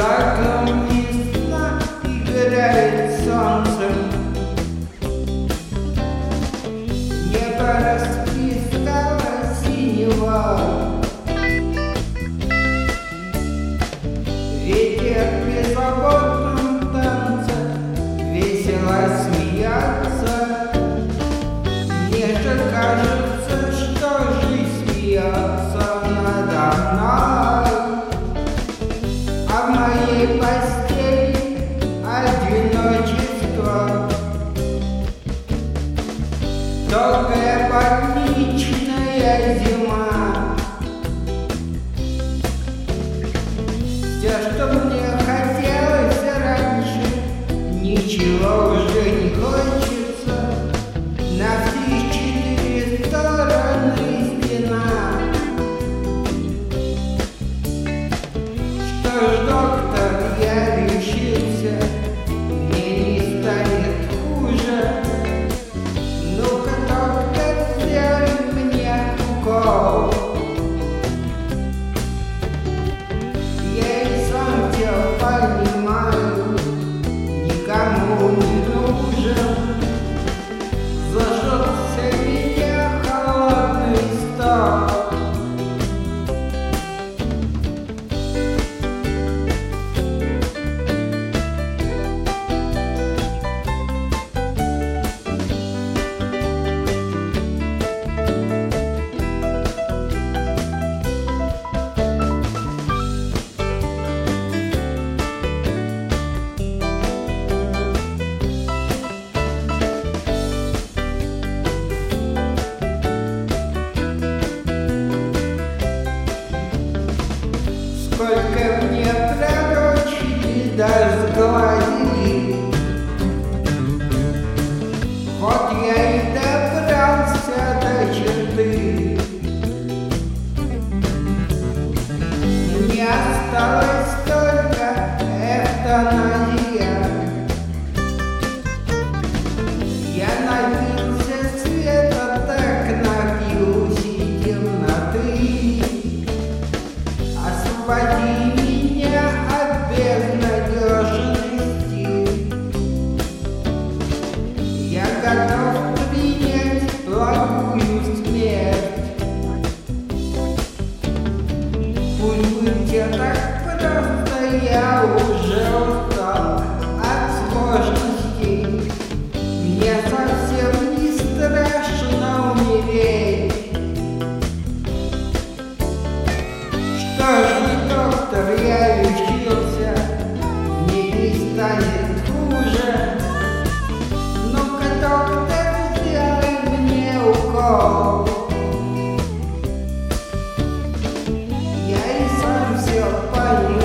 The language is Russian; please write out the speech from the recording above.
dark больничная зима. Все, что мне хотелось раньше Ничего Hallelujah.